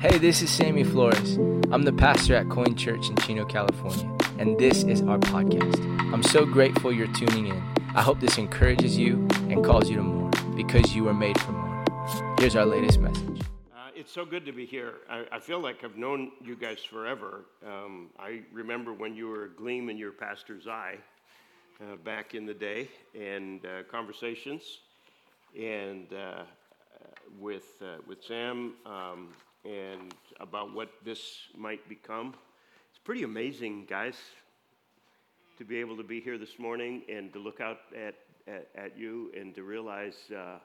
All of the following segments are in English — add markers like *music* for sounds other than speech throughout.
Hey, this is Sammy Flores. I'm the pastor at Coin Church in Chino, California, and this is our podcast. I'm so grateful you're tuning in. I hope this encourages you and calls you to more because you were made for more. Here's our latest message. Uh, it's so good to be here. I, I, feel like I've known you guys forever. Um, I remember when you were a gleam in your pastor's eye uh, back in the day, and uh, conversations, and uh, with uh, with Sam, um, and about what this might become. It's pretty amazing, guys, to be able to be here this morning and to look out at at, at you and to realize uh,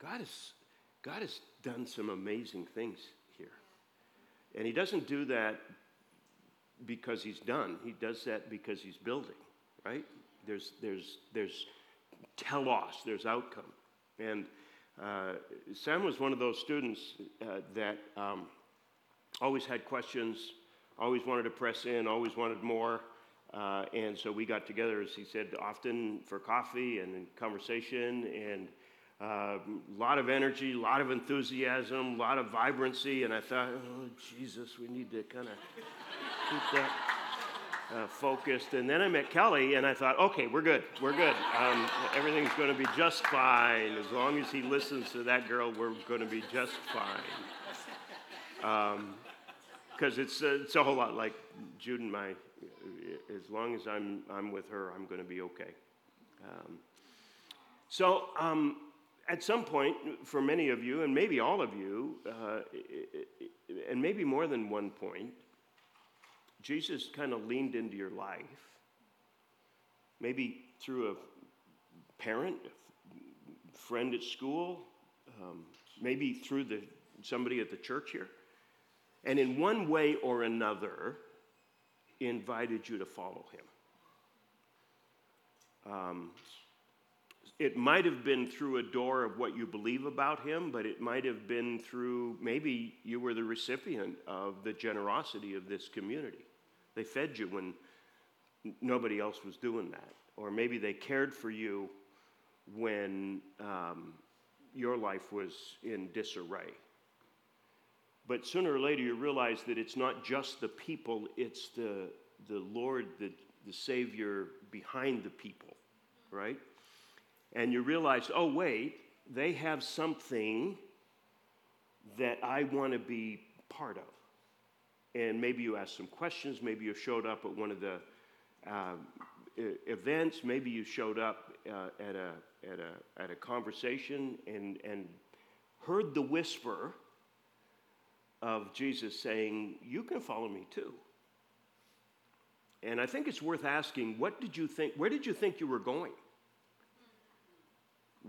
God has God has done some amazing things here, and He doesn't do that because He's done. He does that because He's building, right? There's, there's, there's telos, there's outcome. And uh, Sam was one of those students uh, that um, always had questions, always wanted to press in, always wanted more. Uh, and so we got together, as he said, often for coffee and conversation, and a uh, lot of energy, a lot of enthusiasm, a lot of vibrancy. And I thought, oh, Jesus, we need to kind of keep that uh, focused. And then I met Kelly, and I thought, okay, we're good. We're good. Um, everything's going to be just fine. As long as he listens to that girl, we're going to be just fine. Because um, it's, uh, it's a whole lot like Jude and my, as long as I'm, I'm with her, I'm going to be okay. Um, so, um, at some point, for many of you, and maybe all of you, uh, and maybe more than one point, Jesus kind of leaned into your life, maybe through a parent, a friend at school, um, maybe through the, somebody at the church here, and in one way or another, invited you to follow him. Um, it might have been through a door of what you believe about him, but it might have been through maybe you were the recipient of the generosity of this community. They fed you when nobody else was doing that. Or maybe they cared for you when um, your life was in disarray. But sooner or later, you realize that it's not just the people, it's the, the Lord, the, the Savior behind the people, right? And you realize, oh, wait, they have something that I want to be part of and maybe you asked some questions. Maybe you showed up at one of the uh, events. Maybe you showed up uh, at, a, at, a, at a conversation and, and heard the whisper of Jesus saying, You can follow me too. And I think it's worth asking, what did you think, where did you think you were going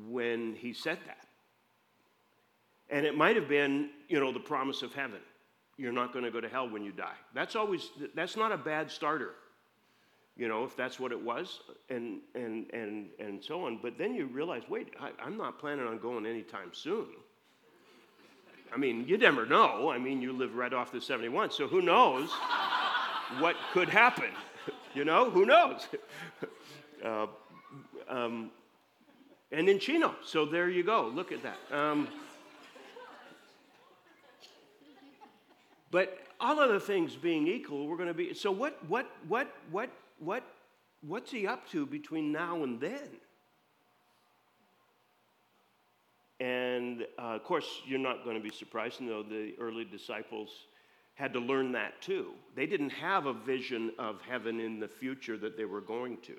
when he said that? And it might have been, you know, the promise of heaven you're not going to go to hell when you die. That's always that's not a bad starter. You know, if that's what it was, and and and and so on. But then you realize, wait, I, I'm not planning on going anytime soon. I mean, you never know. I mean, you live right off the 71, so who knows what could happen? *laughs* You know, who knows? *laughs* Uh, um, and in Chino, so there you go. Look at that. Um, But all other things being equal, we're going to be. So what? What? What? What? What? What's he up to between now and then? And uh, of course, you're not going to be surprised to know the early disciples had to learn that too. They didn't have a vision of heaven in the future that they were going to.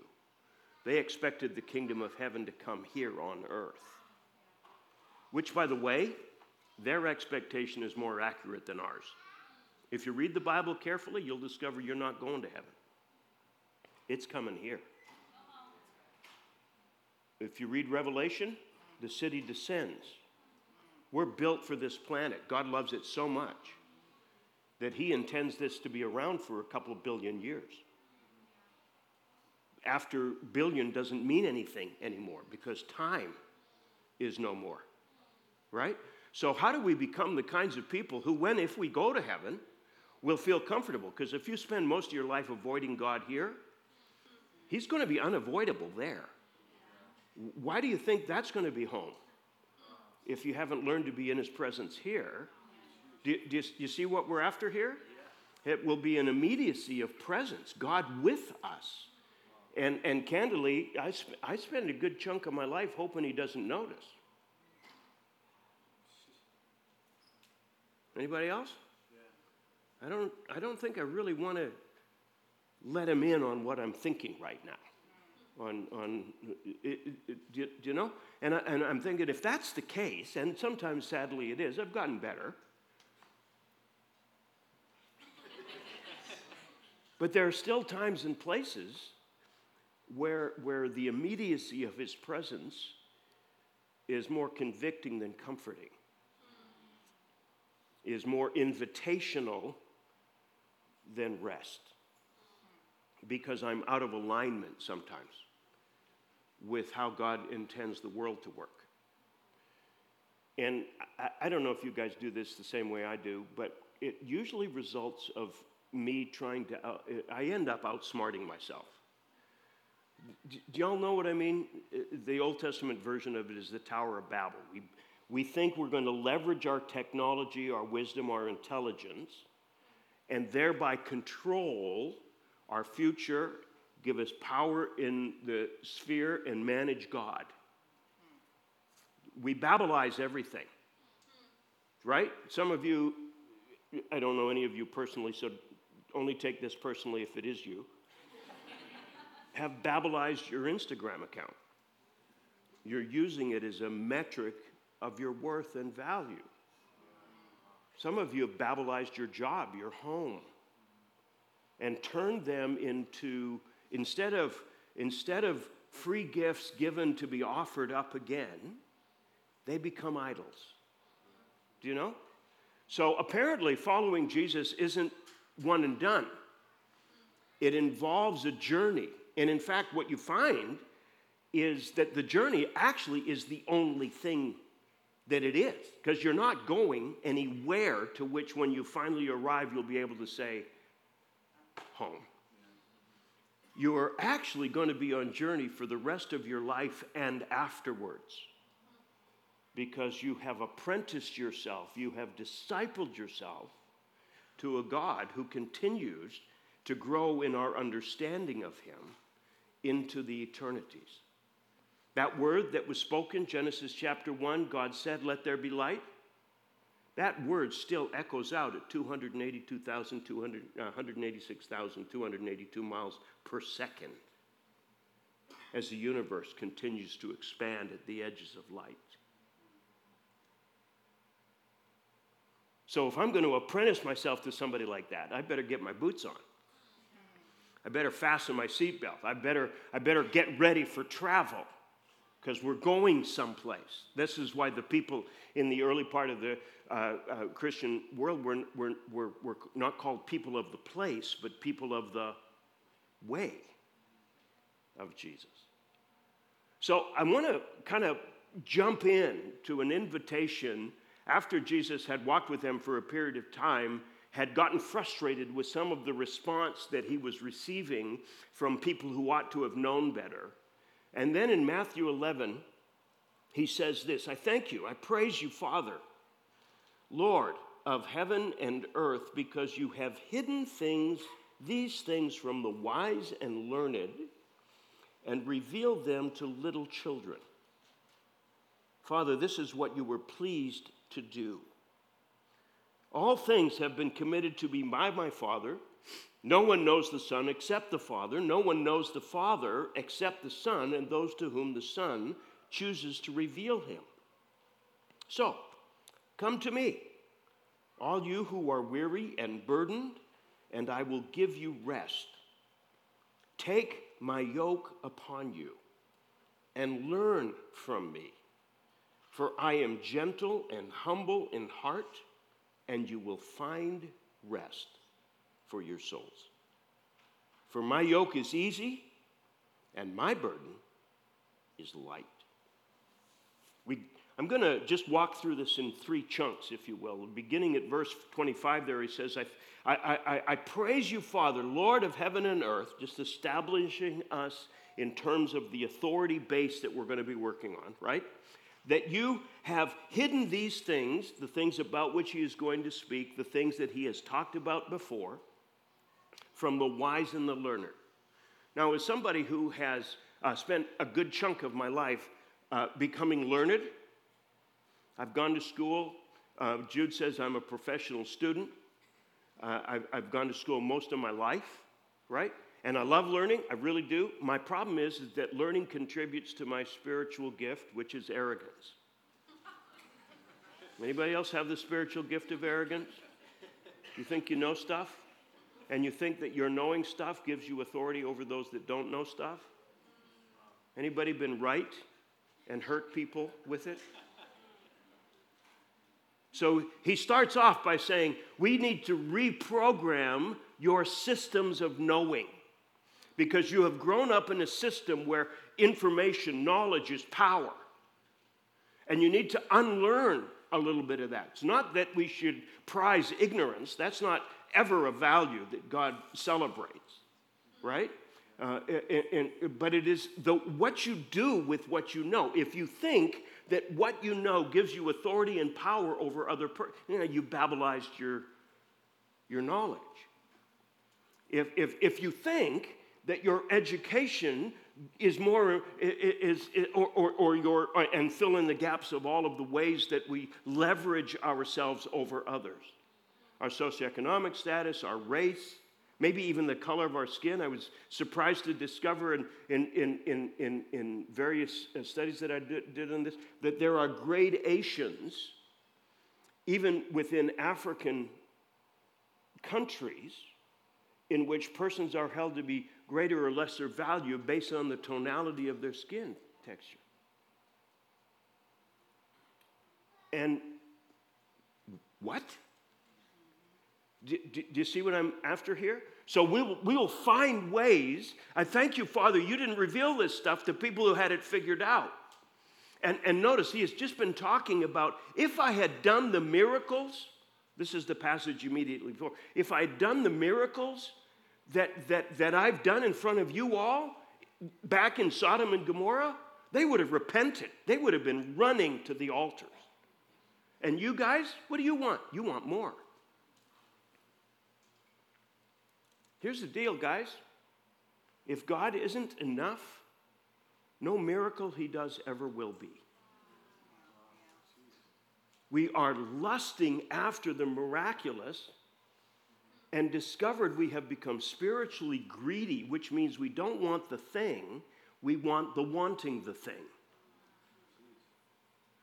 They expected the kingdom of heaven to come here on earth. Which, by the way, their expectation is more accurate than ours. If you read the Bible carefully, you'll discover you're not going to heaven. It's coming here. If you read Revelation, the city descends. We're built for this planet. God loves it so much that He intends this to be around for a couple of billion years. After billion doesn't mean anything anymore because time is no more. Right? So, how do we become the kinds of people who, when, if we go to heaven, will feel comfortable. Because if you spend most of your life avoiding God here, He's going to be unavoidable there. Why do you think that's going to be home? If you haven't learned to be in His presence here, Do, do, you, do you see what we're after here? It will be an immediacy of presence, God with us. And, and candidly, I, sp- I spend a good chunk of my life hoping He doesn't notice. Anybody else? I don't, I don't think I really want to let him in on what I'm thinking right now. On, on it, it, do, you know? And, I, and I'm thinking if that's the case, and sometimes sadly it is, I've gotten better. but there are still times and places where, where the immediacy of his presence is more convicting than comforting, is more invitational than rest because I'm out of alignment sometimes with how God intends the world to work. And I, I, don't know if you guys do this the same way I do, but it usually results of me trying to, uh, I end up outsmarting myself. Do, y'all know what I mean? The Old Testament version of it is the Tower of Babel. We, we think we're going to leverage our technology, our wisdom, our intelligence, and thereby control our future, give us power in the sphere, and manage God. We Babylonize everything, right? Some of you, I don't know any of you personally, so only take this personally if it is you, have Babylonized your Instagram account. You're using it as a metric of your worth and value. Some of you have Babylonized your job, your home, and turned them into, instead of, instead of free gifts given to be offered up again, they become idols. Do you know? So apparently, following Jesus isn't one and done. It involves a journey. And in fact, what you find is that the journey actually is the only thing that it is, because you're not going anywhere to which, when you finally arrive, you'll be able to say, home. You are actually going to be on journey for the rest of your life and afterwards because you have apprenticed yourself, you have discipled yourself to a God who continues to grow in our understanding of Him into the eternities. That word that was spoken, Genesis chapter 1, God said, Let there be light. That word still echoes out at 282,200, uh, 186,282 miles per second as the universe continues to expand at the edges of light. So, if I'm going to apprentice myself to somebody like that, I better get my boots on. I better fasten my seatbelt. I better, I better get ready for travel because we're going someplace. This is why the people in the early part of the uh, uh, Christian world were, were, were, were not called people of the place, but people of the way of Jesus. So I want to kind of jump in to an invitation after Jesus had walked with them for a period of time, had gotten frustrated with some of the response that he was receiving from people who ought to have known better. And then in Matthew 11, he says this I thank you, I praise you, Father, Lord of heaven and earth, because you have hidden things, these things from the wise and learned, and revealed them to little children. Father, this is what you were pleased to do. All things have been committed to me by my Father. No one knows the Son except the Father. No one knows the Father except the Son and those to whom the Son chooses to reveal him. So, come to me, all you who are weary and burdened, and I will give you rest. Take my yoke upon you and learn from me, for I am gentle and humble in heart, and you will find rest for your souls. For my yoke is easy and my burden is light. We, I'm going to just walk through this in three chunks, if you will. Beginning at verse 25, there he says, I, I, I, I praise you, Father, Lord of heaven and earth, just establishing us in terms of the authority base that we're going to be working on, right? that you have hidden these things, the things about which he is going to speak, the things that he has talked about before, from the wise and the learner. Now, as somebody who has uh, spent a good chunk of my life uh, becoming learned, I've gone to school. Uh, Jude says I'm a professional student. Uh, I've, I've gone to school most of my life, right? And I love learning, I really do. My problem is, is that learning contributes to my spiritual gift, which is arrogance. Anybody else have the spiritual gift of arrogance? You think you know stuff? And you think that your knowing stuff gives you authority over those that don't know stuff? Anybody been right and hurt people with it? So he starts off by saying, We need to reprogram your systems of knowing because you have grown up in a system where information, knowledge is power. And you need to unlearn a little bit of that. It's not that we should prize ignorance, that's not ever a value that God celebrates, right? Uh, and, and, but it is the, what you do with what you know. If you think that what you know gives you authority and power over other people, you know, you babblized your, your knowledge. If, if, if you think that your education is more is, is or, or, or, your and fill in the gaps of all of the ways that we leverage ourselves over others our socioeconomic status our race maybe even the color of our skin i was surprised to discover in, in, in, in, in, various uh, studies that i did on this that there are gradations even within african countries in which persons are held to be greater or lesser value based on the tonality of their skin texture. And what? Do, do, do, you see what I'm after here? So we will, we will find ways. I thank you, Father, you didn't reveal this stuff to people who had it figured out. And, and notice, he has just been talking about if I had done the miracles, this is the passage immediately before. If I had done the miracles that, that, that I've done in front of you all back in Sodom and Gomorrah, they would have repented. They would have been running to the altars. And you guys, what do you want? You want more. Here's the deal, guys. If God isn't enough, no miracle he does ever will be. We are lusting after the miraculous and discovered we have become spiritually greedy, which means we don't want the thing, we want the wanting the thing.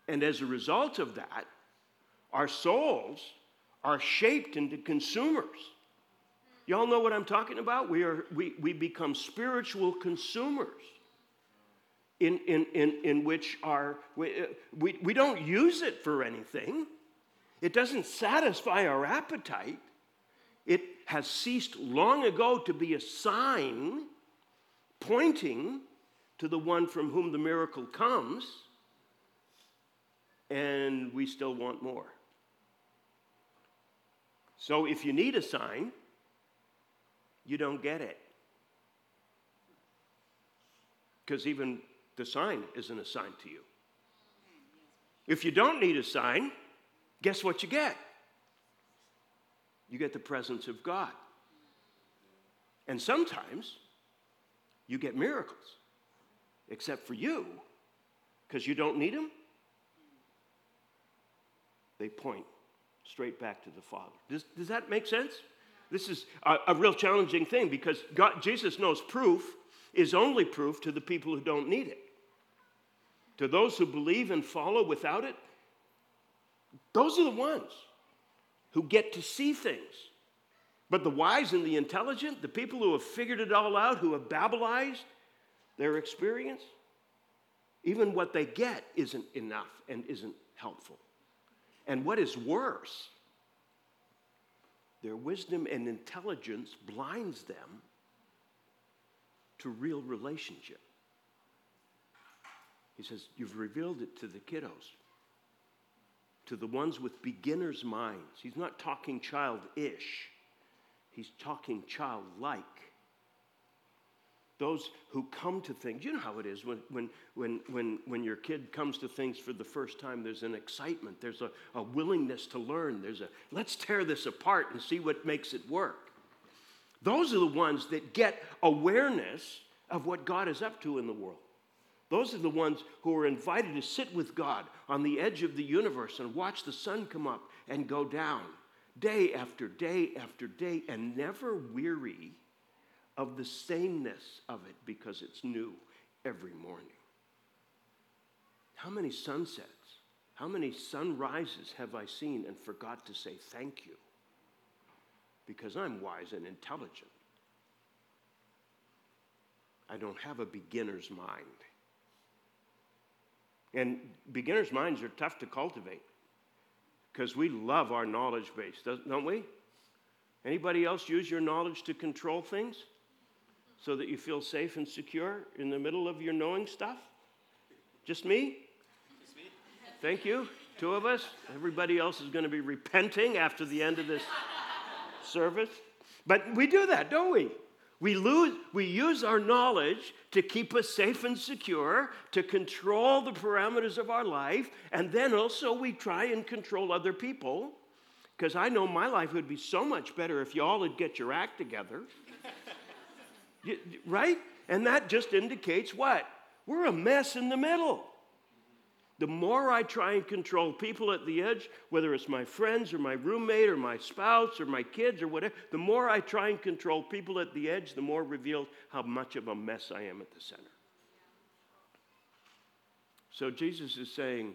And as a result of that, our souls are shaped into consumers. Y'all know what I'm talking about? We, are, we, we become spiritual consumers in, in, in, in which our, we, uh, we, we don't use it for anything. It doesn't satisfy our appetite. It has ceased long ago to be a sign pointing to the one from whom the miracle comes, and we still want more. So if you need a sign, you don't get it. Because even the sign isn't a sign to you. If you don't need a sign, guess what you get? you get the presence of God. And sometimes you get miracles, except for you, because you don't need them. They point straight back to the Father. Does, does that make sense? This is a, a real challenging thing because God, Jesus knows proof is only proof to the people who don't need it. To those who believe and follow without it, those are the ones who get to see things. But the wise and the intelligent, the people who have figured it all out, who have Babylized their experience, even what they get isn't enough and isn't helpful. And what is worse, their wisdom and intelligence blinds them to real relationship. He says, You've revealed it to the kiddos to the ones with beginner's minds. He's not talking childish, he's talking childlike. Those who come to things. You know how it is when, when, when, when, when your kid comes to things for the first time, there's an excitement, there's a, a willingness to learn, there's a let's tear this apart and see what makes it work. Those are the ones that get awareness of what God is up to in the world. Those are the ones who are invited to sit with God on the edge of the universe and watch the sun come up and go down day after day after day and never weary of the sameness of it because it's new every morning. How many sunsets, how many sunrises have I seen and forgot to say thank you? Because I'm wise and intelligent. I don't have a beginner's mind. And beginner's minds are tough to cultivate because we love our knowledge base, don't we? Anybody else use your knowledge to control things? So that you feel safe and secure in the middle of your knowing stuff? Just me? Just me. Thank you. Two of us. Everybody else is going to be repenting after the end of this service. But we do that, don't we? We, lose, we use our knowledge to keep us safe and secure, to control the parameters of our life, and then also we try and control other people. Because I know my life would be so much better if you all would get your act together. Right? And that just indicates what? We're a mess in the middle. The more I try and control people at the edge, whether it's my friends or my roommate or my spouse or my kids or whatever, the more I try and control people at the edge, the more revealed how much of a mess I am at the center. So Jesus is saying,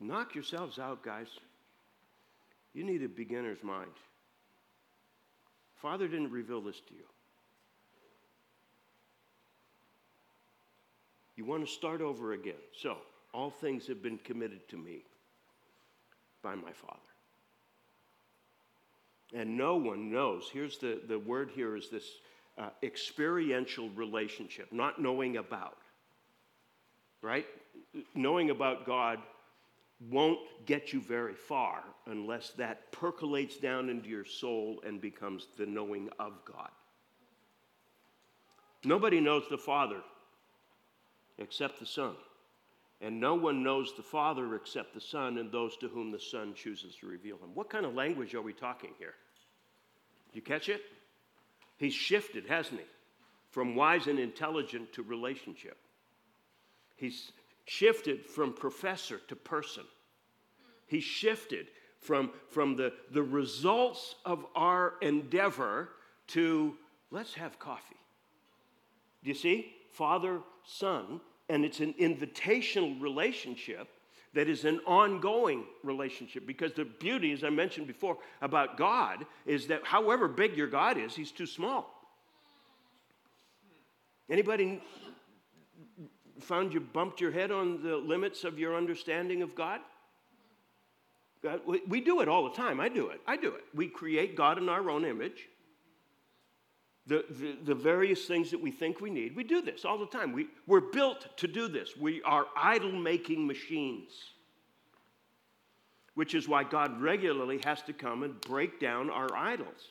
knock yourselves out, guys. You need a beginner's mind. Father didn't reveal this to you. You want to start over again. So, all things have been committed to me by my Father. And no one knows. Here's the, the word here is this uh, experiential relationship, not knowing about. Right? Knowing about God won't get you very far unless that percolates down into your soul and becomes the knowing of God. Nobody knows the Father except the Son. And no one knows the Father except the Son and those to whom the Son chooses to reveal him. What kind of language are we talking here? Do you catch it? He's shifted, hasn't he? From wise and intelligent to relationship. He's shifted from professor to person. He's shifted from, from the, the results of our endeavor to let's have coffee. Do you see? Father, Son, and it's an invitational relationship that is an ongoing relationship because the beauty as i mentioned before about god is that however big your god is he's too small anybody found you bumped your head on the limits of your understanding of god God, we do it all the time. I do it. I do it. We create God in our own image the, the, various things that we think we need. We do this all the time. We, we're built to do this. We are idol making machines, which is why God regularly has to come and break down our idols,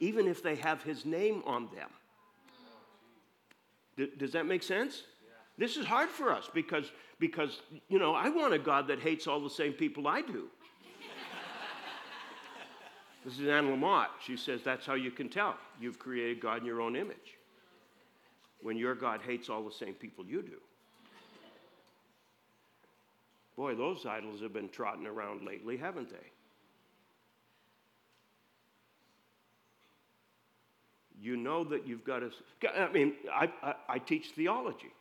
even if they have His name on them. D- does that make sense? This is hard for us because, because, you know, I want a God that hates all the same people I do. This is Anne Lamott. She says that's how you can tell you've created God in your own image. When your God hates all the same people you do. Boy, those idols have been trotting around lately, haven't they? You know that you've got to. I mean, I, I, I teach theology,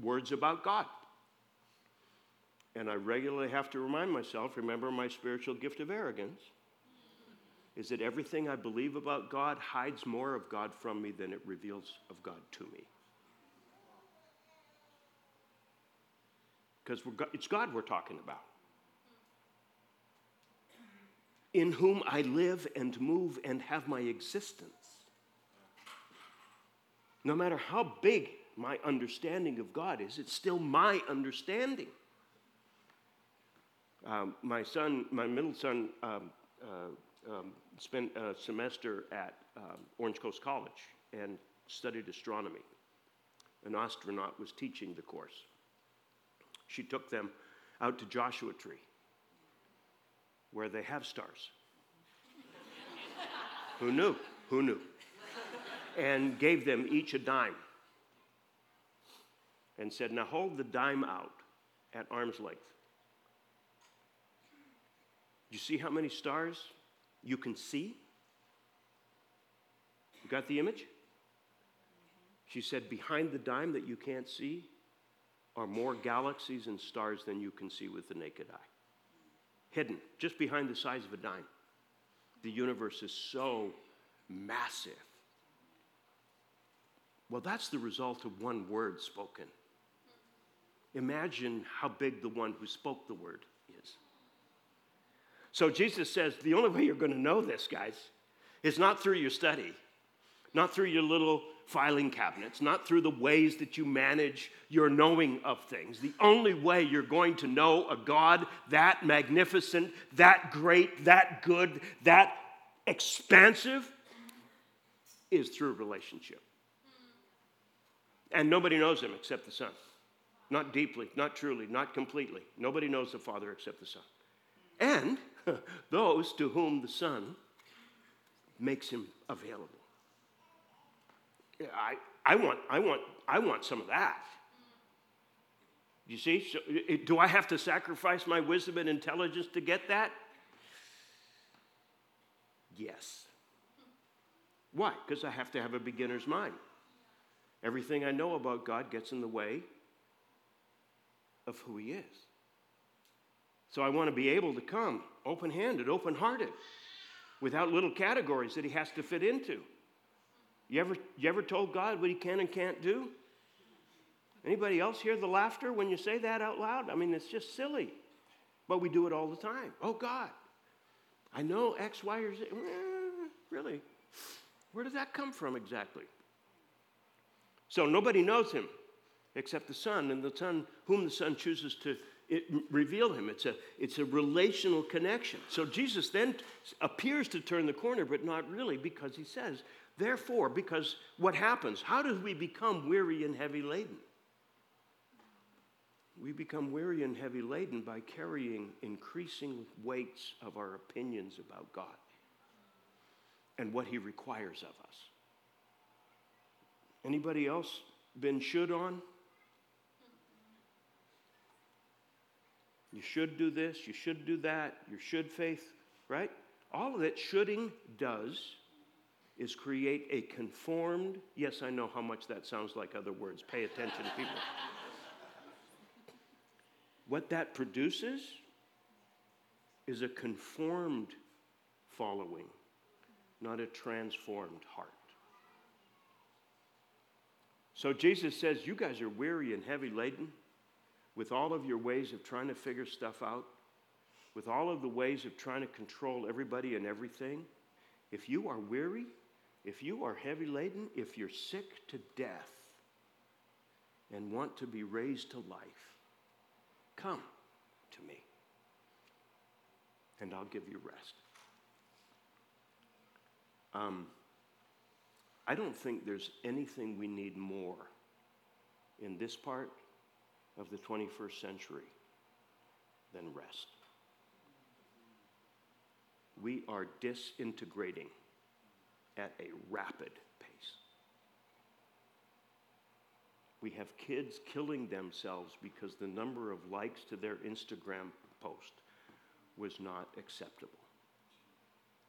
words about God. And I regularly have to remind myself remember my spiritual gift of arrogance is that everything I believe about God hides more of God from me than it reveals of God to me. Because it's God we're talking about. In whom I live and move and have my existence. No matter how big my understanding of God is, it's still my understanding. Um, my son, my middle son, um, uh, um, spent a semester at um, Orange Coast College, and studied astronomy. An astronaut was teaching the course. She took them out to Joshua Tree, where they have stars. *laughs* Who knew? Who knew? And gave them each a dime and said, Now hold the dime out at arm's length. You see how many stars you can see? You got the image? She said, Behind the dime that you can't see are more galaxies and stars than you can see with the naked eye. Hidden, just behind the size of a dime. The universe is so massive. Well, that's the result of one word spoken. Imagine how big the one who spoke the word. So Jesus says the only way you're going to know this, guys, is not through your study, not through your little filing cabinets, not through the ways that you manage your knowing of things. The only way you're going to know a God that magnificent, that great, that good, that expansive is through relationship. And nobody knows him except the Son. Not deeply, not truly, not completely. Nobody knows the Father except the Son. And *laughs* those to whom the Son makes him available. I, I, want, I, want, I want some of that. You see, so, do I have to sacrifice my wisdom and intelligence to get that? Yes. Why? Because I have to have a beginner's mind. Everything I know about God gets in the way of who He is. So I want to be able to come open handed, open hearted, without little categories that He has to fit into. You ever, you ever told God what He can and can't do? Anybody else hear the laughter when you say that out loud? I mean, it's just silly. But we do it all the time. Oh, God, I know X, Y, or Z. Eh, really? Where did that come from exactly? So nobody knows him except the Son, and the Son, whom the Son chooses to it, reveal him. It's a, it's a relational connection. So Jesus then appears to turn the corner, but not really, because he says, Therefore, because what happens? How do we become weary and heavy laden? We become weary and heavy laden by carrying increasing weights of our opinions about God and what He requires of us. Anybody else been should on? You should do this, you should do that, your should faith, right? All of that shoulding does is create a conformed, yes, I know how much that sounds like other words. Pay attention, people. what that produces is a conformed following, not a transformed heart. So Jesus says, You guys are weary and heavy laden with all of your ways of trying to figure stuff out, with all of the ways of trying to control everybody and everything. If you are weary, if you are heavy laden, if you're sick to death and want to be raised to life, come to me and I'll give you rest. Um, I don't think there's anything we need more in this part of the 21st century than rest. We are disintegrating at a rapid pace. We have kids killing themselves because the number of likes to their Instagram post was not acceptable.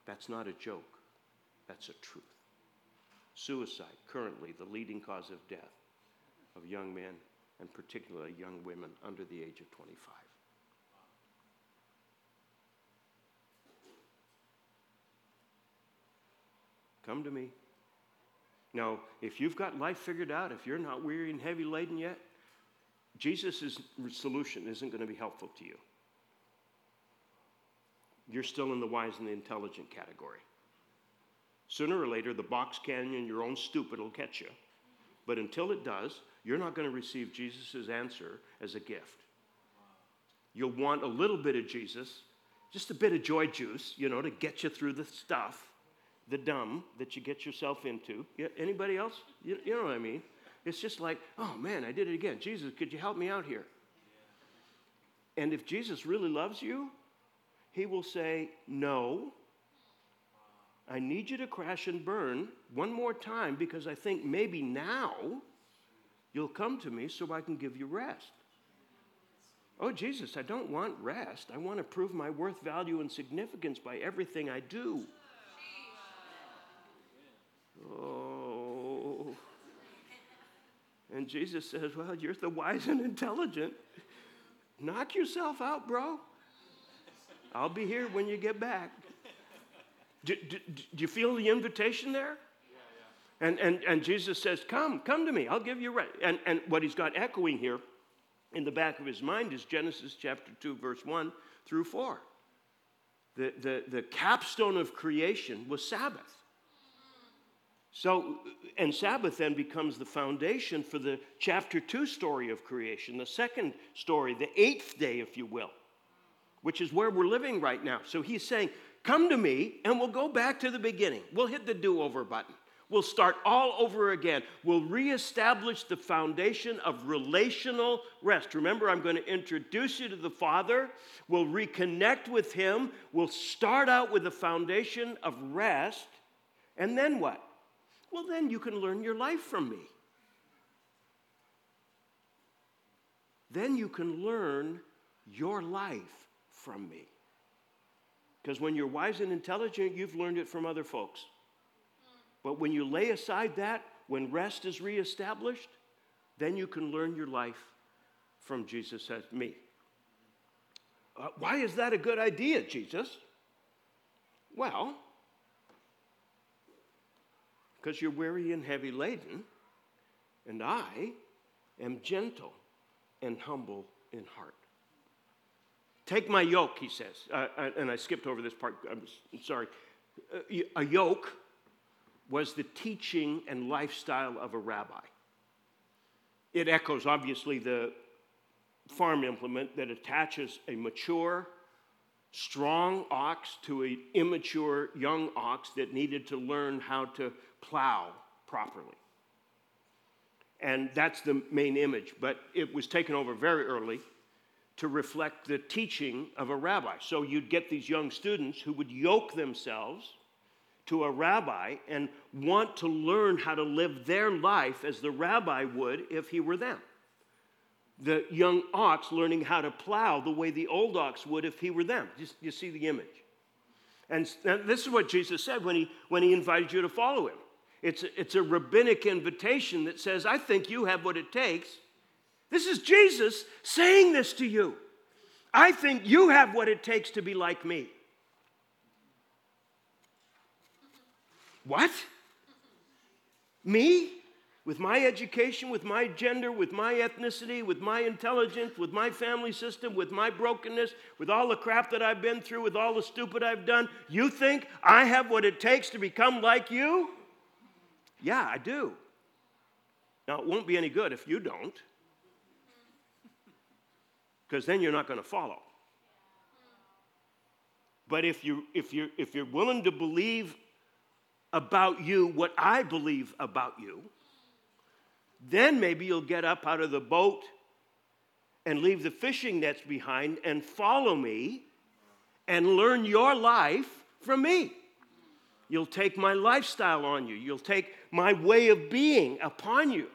That's not a joke, that's a truth. Suicide, currently the leading cause of death of young men, and particularly young women under the age of 25. Come to me. Now, if you've got life figured out, if you're not weary and heavy laden yet, Jesus' solution isn't going to be helpful to you. You're still in the wise and the intelligent category. Sooner or later, the box canyon, your own stupid, will catch you. But until it does, you're not going to receive Jesus' answer as a gift. You'll want a little bit of Jesus, just a bit of joy juice, you know, to get you through the stuff the dumb that you get yourself into. Anybody else? You, you know what I mean? It's just like, oh man, I did it again. Jesus, could you help me out here? And if Jesus really loves you, he will say, no. I need you to crash and burn one more time because I think maybe now you'll come to me so I can give you rest. Oh, Jesus, I don't want rest. I want to prove my worth, value, and significance by everything I do. Oh. And Jesus says, Well, you're the wise and intelligent. Knock yourself out, bro. I'll be here when you get back. Do, do, do you feel the invitation there? And, and, and Jesus says, Come, come to me, I'll give you rest. And, and what he's got echoing here in the back of his mind is Genesis chapter 2, verse 1 through 4. The, the, the capstone of creation was Sabbath. So, and Sabbath then becomes the foundation for the chapter 2 story of creation, the second story, the eighth day, if you will, which is where we're living right now. So he's saying, Come to me and we'll go back to the beginning. We'll hit the do over button. We'll start all over again. We'll reestablish the foundation of relational rest. Remember, I'm going to introduce you to the Father. We'll reconnect with Him. We'll start out with the foundation of rest. And then what? Well, then you can learn your life from me. Then you can learn your life from me. Because when you're wise and intelligent, you've learned it from other folks. But when you lay aside that, when rest is reestablished, then you can learn your life from Jesus as me. Uh, why is that a good idea, Jesus? Well, because you're weary and heavy laden, and I am gentle and humble in heart. Take my yoke, he says. Uh, uh and I skipped over this part. I'm sorry. Uh, a yoke was the teaching and lifestyle of a rabbi. It echoes, obviously, the farm implement that attaches a mature, strong ox to an immature young ox that needed to learn how to plow properly. And that's the main image, but it was taken over very early to reflect the teaching of a rabbi. So you'd get these young students who would yoke themselves to a rabbi and want to learn how to live their life as the rabbi would if he were them. The young ox learning how to plow the way the old ox would if he were them. Just, you see the image. And, this is what Jesus said when he, when he invited you to follow him. It's it's a rabbinic invitation that says, I think you have what it takes. This is Jesus saying this to you. I think you have what it takes to be like me. What? Me? With my education, with my gender, with my ethnicity, with my intelligence, with my family system, with my brokenness, with all the crap that I've been through, with all the stupid I've done, you think I have what it takes to become like you? Yeah, I do. Now, it won't be any good if you don't, because then you're not going to follow. But if, you, if, you're, if you're willing to believe about you what I believe about you, then maybe you'll get up out of the boat and leave the fishing nets behind and follow me and learn your life from me. You'll take my lifestyle on you, you'll take my way of being upon you.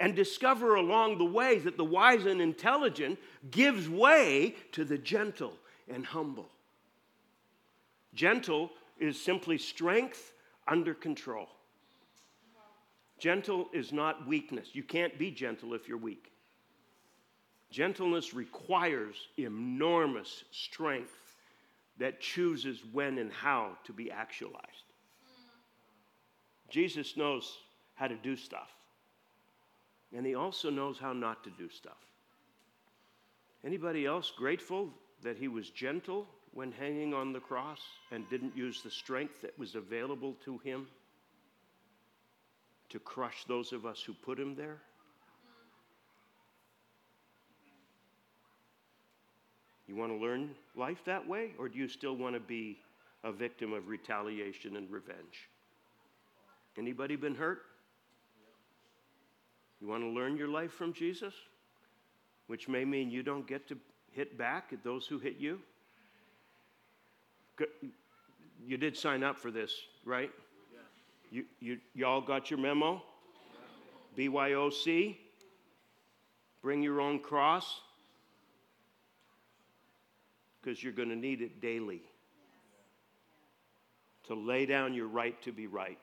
And discover along the way that the wise and intelligent gives way to the gentle and humble. Gentle is simply strength under control. Gentle is not weakness. You can't be gentle if you're weak. Gentleness requires enormous strength that chooses when and how to be actualized. Jesus knows how to do stuff, and he also knows how not to do stuff. Anybody else grateful that he was gentle when hanging on the cross and didn't use the strength that was available to him to crush those of us who put him there? You want to learn life that way, or do you still want to be a victim of retaliation and revenge. Anybody been hurt? You want to learn your life from Jesus? Which may mean you don't get to hit back at those who hit you. You did sign up for this, right? You, you, you all got your memo? BYOC? Bring your own cross? Because you're going to need it daily to lay down your right to be right,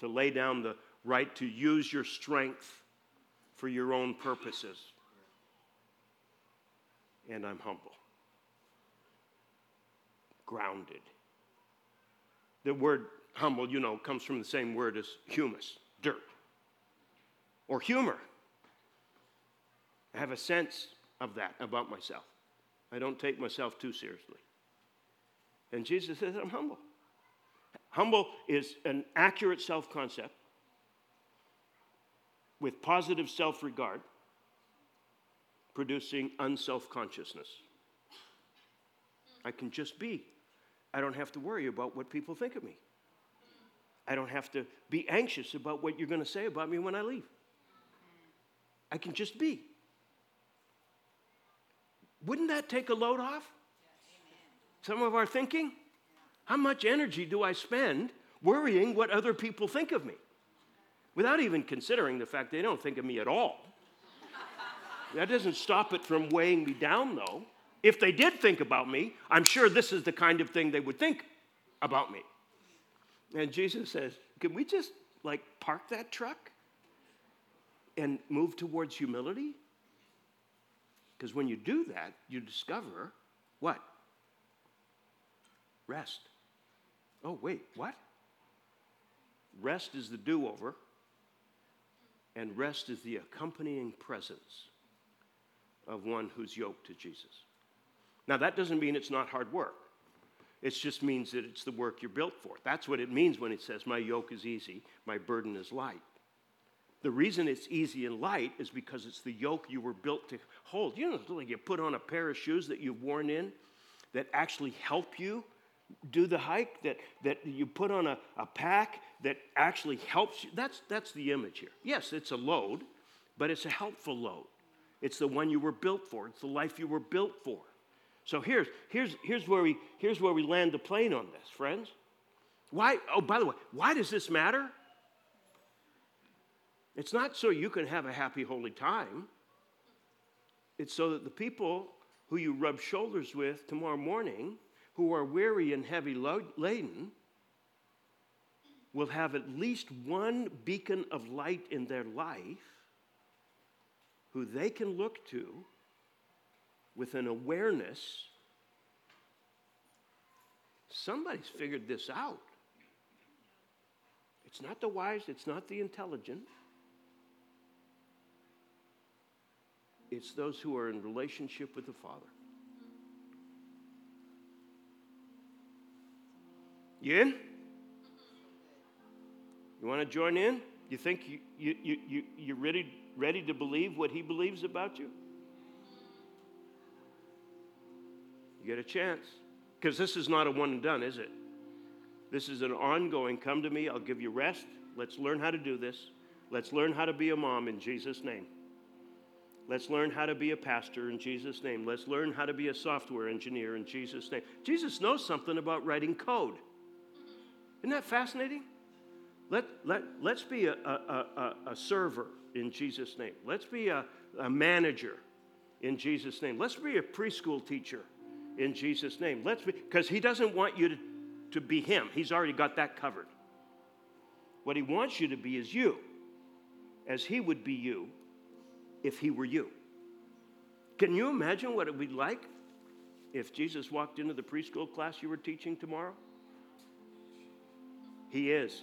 to lay down the right to use your strength for your own purposes. And I'm humble, grounded. The word humble, you know, comes from the same word as humus, dirt, or humor. I have a sense of that about myself. I don't take myself too seriously. And Jesus says, I'm humble. Humble is an accurate self concept with positive self regard, producing unself consciousness. I can just be. I don't have to worry about what people think of me. I don't have to be anxious about what you're going to say about me when I leave. I can just be. Wouldn't that take a load off? Some of our thinking? How much energy do I spend worrying what other people think of me? Without even considering the fact they don't think of me at all. That doesn't stop it from weighing me down, though. If they did think about me, I'm sure this is the kind of thing they would think about me. And Jesus says, Can we just like park that truck and move towards humility? Because when you do that, you discover what? Rest. Oh, wait, what? Rest is the do over, and rest is the accompanying presence of one who's yoked to Jesus. Now, that doesn't mean it's not hard work. It just means that it's the work you're built for. That's what it means when it says, My yoke is easy, my burden is light. The reason it's easy and light is because it's the yoke you were built to hold. You know, like you put on a pair of shoes that you've worn in that actually help you do the hike, that, that you put on a, a pack that actually helps you. That's, that's the image here. Yes, it's a load, but it's a helpful load. It's the one you were built for, it's the life you were built for. So here's, here's, here's, where we, here's where we land the plane on this, friends. Why? Oh, by the way, why does this matter? It's not so you can have a happy, holy time. It's so that the people who you rub shoulders with tomorrow morning who are weary and heavy laden will have at least one beacon of light in their life who they can look to with an awareness somebody's figured this out. It's not the wise, it's not the intelligent. It's those who are in relationship with the Father. You in? You want to join in? You think you, you, you, you, you're ready, ready to believe what he believes about you? You get a chance. Because this is not a one and done, is it? This is an ongoing come to me, I'll give you rest. Let's learn how to do this. Let's learn how to be a mom in Jesus' name. Let's learn how to be a pastor in Jesus' name. Let's learn how to be a software engineer in Jesus' name. Jesus knows something about writing code. Isn't that fascinating? Let, let, let's be a, a, a, a server in Jesus' name. Let's be a, a manager in Jesus' name. Let's be a preschool teacher in Jesus' name. Let's because he doesn't want you to, to be him. He's already got that covered. What he wants you to be is you, as he would be you if he were you. Can you imagine what it would be like if Jesus walked into the preschool class you were teaching tomorrow? He is.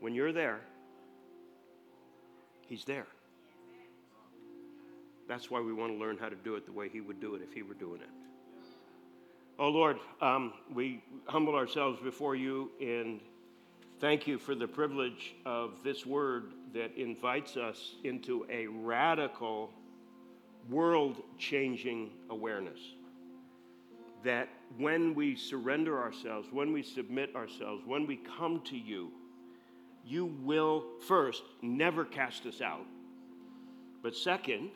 When you're there, He's there. That's why we want to learn how to do it the way He would do it if He were doing it. Oh Lord, um, we humble ourselves before you and thank you for the privilege of this word that invites us into a radical, world changing awareness. that when we surrender ourselves, when we submit ourselves, when we come to you, you will first never cast us out, but second,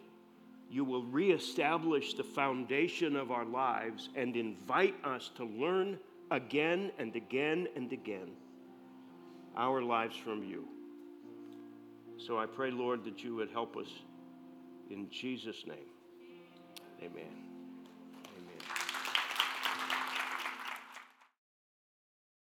you will reestablish the foundation of our lives and invite us to learn again and again and again our lives from you. So I pray, Lord, that you would help us in Jesus' name. Amen.